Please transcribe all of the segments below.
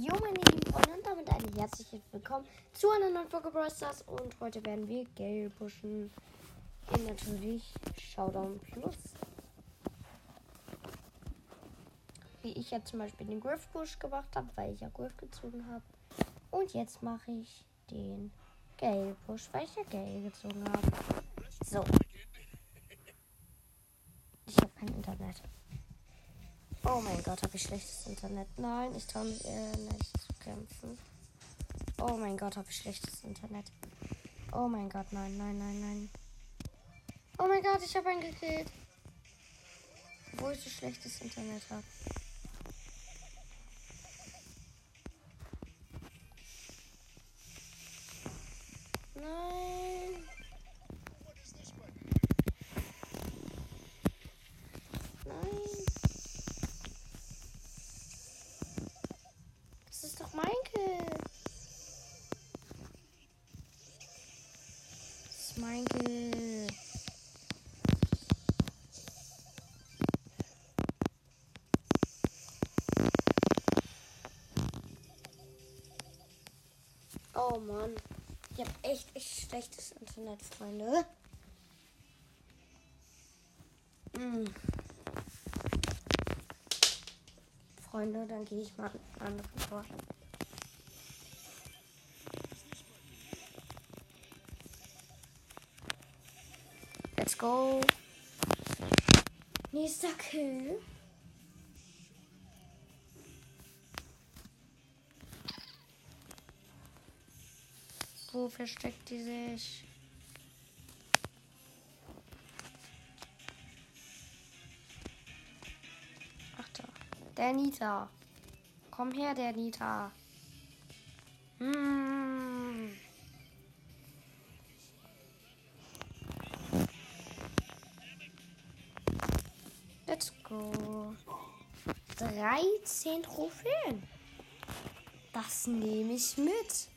Jo, meine lieben Freunde, und damit ein herzliches Willkommen zu einer neuen Folge Brawl Stars. Und heute werden wir Gale pushen. Und natürlich Showdown Plus. Wie ich ja zum Beispiel den Griff Push gemacht habe, weil ich ja Griff gezogen habe. Und jetzt mache ich den Gale Push, weil ich ja Gale gezogen habe. So. Ich habe kein Internet. Oh mein Gott, habe ich schlechtes Internet. Nein, ich traue mich eher nicht zu kämpfen. Oh mein Gott, habe ich schlechtes Internet. Oh mein Gott, nein, nein, nein, nein. Oh mein Gott, ich habe einen gekillt. Obwohl ich so schlechtes Internet habe. Nein. Nein. Das ist doch mein Kill. Das ist mein Kill. Oh Mann. Ich habe echt, echt schlechtes Internet, Freunde. Mm. Freunde, dann gehe ich mal einen anderen Tor. Let's go. Nächster Kill. Wo versteckt die sich? Ach da. Der Nita. Komm her, der Nita. Hm. Let's go. 13 Trophäen. Das nehme ich mit.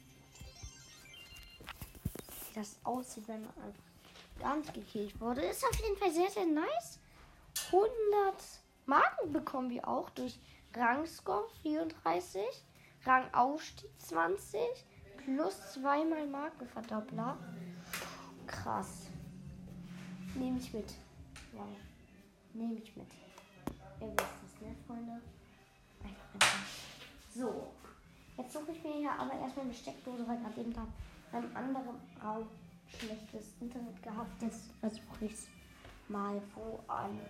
Das aussieht, wenn man einfach ganz gekillt wurde. Ist auf jeden Fall sehr, sehr nice. 100 Marken bekommen wir auch durch Rangscore 34, Rangaufstieg 20 plus zweimal Markenverdoppler. Krass. Nehme ich mit. Wow. Nehme ich mit. Ihr wisst es, ne, Freunde? So. Jetzt suche ich mir hier aber erstmal eine Steckdose, weil gerade eben Tag beim anderen Raum schlechtes Internet gehabt. Jetzt versuche ich es mal woanders.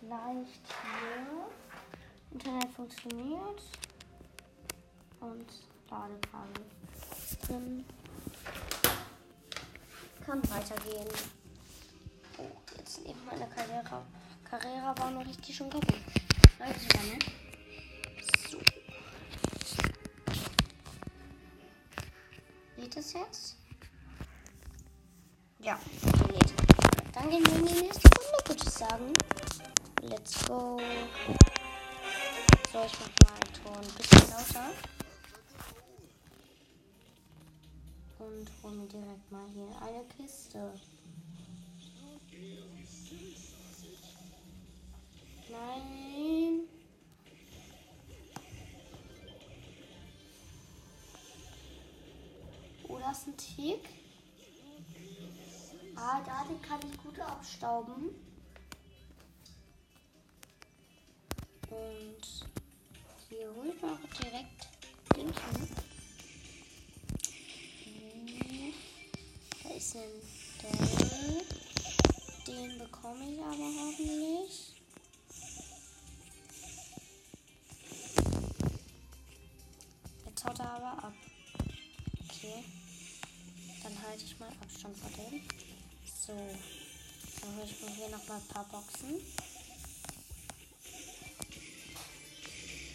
Vielleicht hier. Internet funktioniert. Und Ladekabel drin. Kann weitergehen. Oh, jetzt neben meiner Carrera. Carrera war noch richtig schon kaputt. So. Lädt das jetzt? Ja, lädt. Dann gehen wir in die nächste Runde, würde ich sagen. Let's go. So, ich mach mal den Ton ein bisschen lauter. Und hol mir direkt mal hier eine Kiste. Nein. Oh, das ist ein Tick. Ah, da den kann ich gut abstauben. Und hier hole ich mal direkt den hin. Da ist ein Daryl. Den bekomme ich aber hoffentlich. Mal Abstand vor dem. So. Dann hole ich mir hier noch mal ein paar Boxen.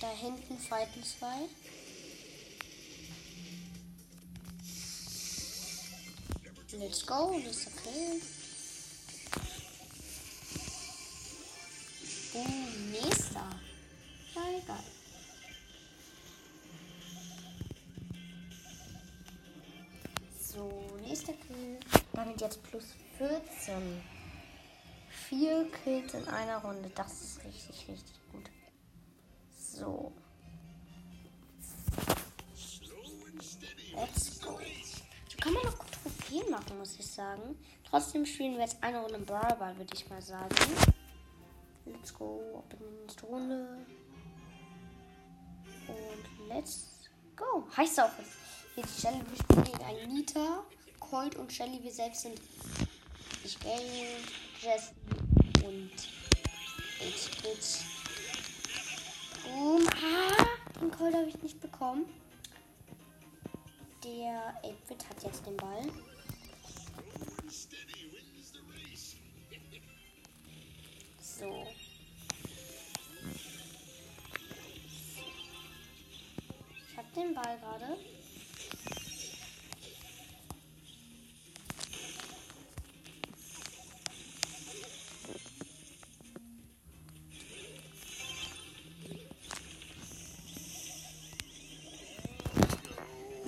Da hinten fighten zwei. Let's go, nächster Kill. Boom, nächster. Jetzt plus 14. Vier Kills in einer Runde. Das ist richtig, richtig gut. So. Let's go. So kann man noch gut Trophäen machen, muss ich sagen. Trotzdem spielen wir jetzt eine Runde Brawlball, würde ich mal sagen. Let's go. Ab in die nächste Runde. Und let's go. Heißt auch jetzt. Wir spielen gegen einen Nita, Colt und Shelly. Wir selbst sind ich Geld, Jess und H-Bit. Um, ah, den Colt habe ich nicht bekommen. Der 8-Bit hat jetzt den Ball. So. Ich habe den Ball gerade.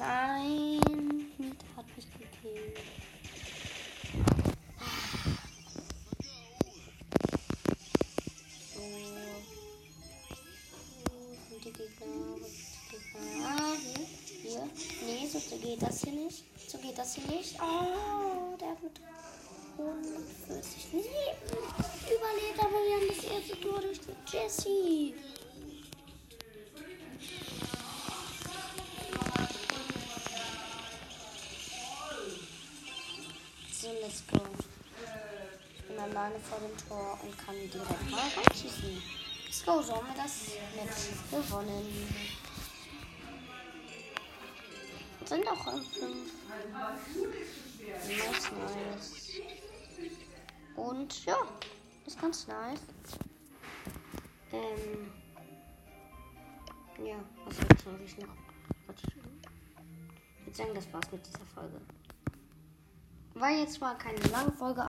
Nein, hat mich gekillt. So. Sind die Gegner? Die Gegner? Ah, hier. Hier. Nee, so geht das hier nicht. So geht das hier nicht. Oh, der hat mit 140 Leben überlebt, aber wir haben das erste Tor durch die Jessie. Alleine vor dem Tor und kann direkt mal reinschießen. Go, so haben wir das Match gewonnen. Sind auch Rang 5. Nice, nice. Und ja, ist ganz nice. Ähm. Ja, was soll ich noch? Ich würde sagen, das war's mit dieser Folge. War jetzt zwar keine lange Folge,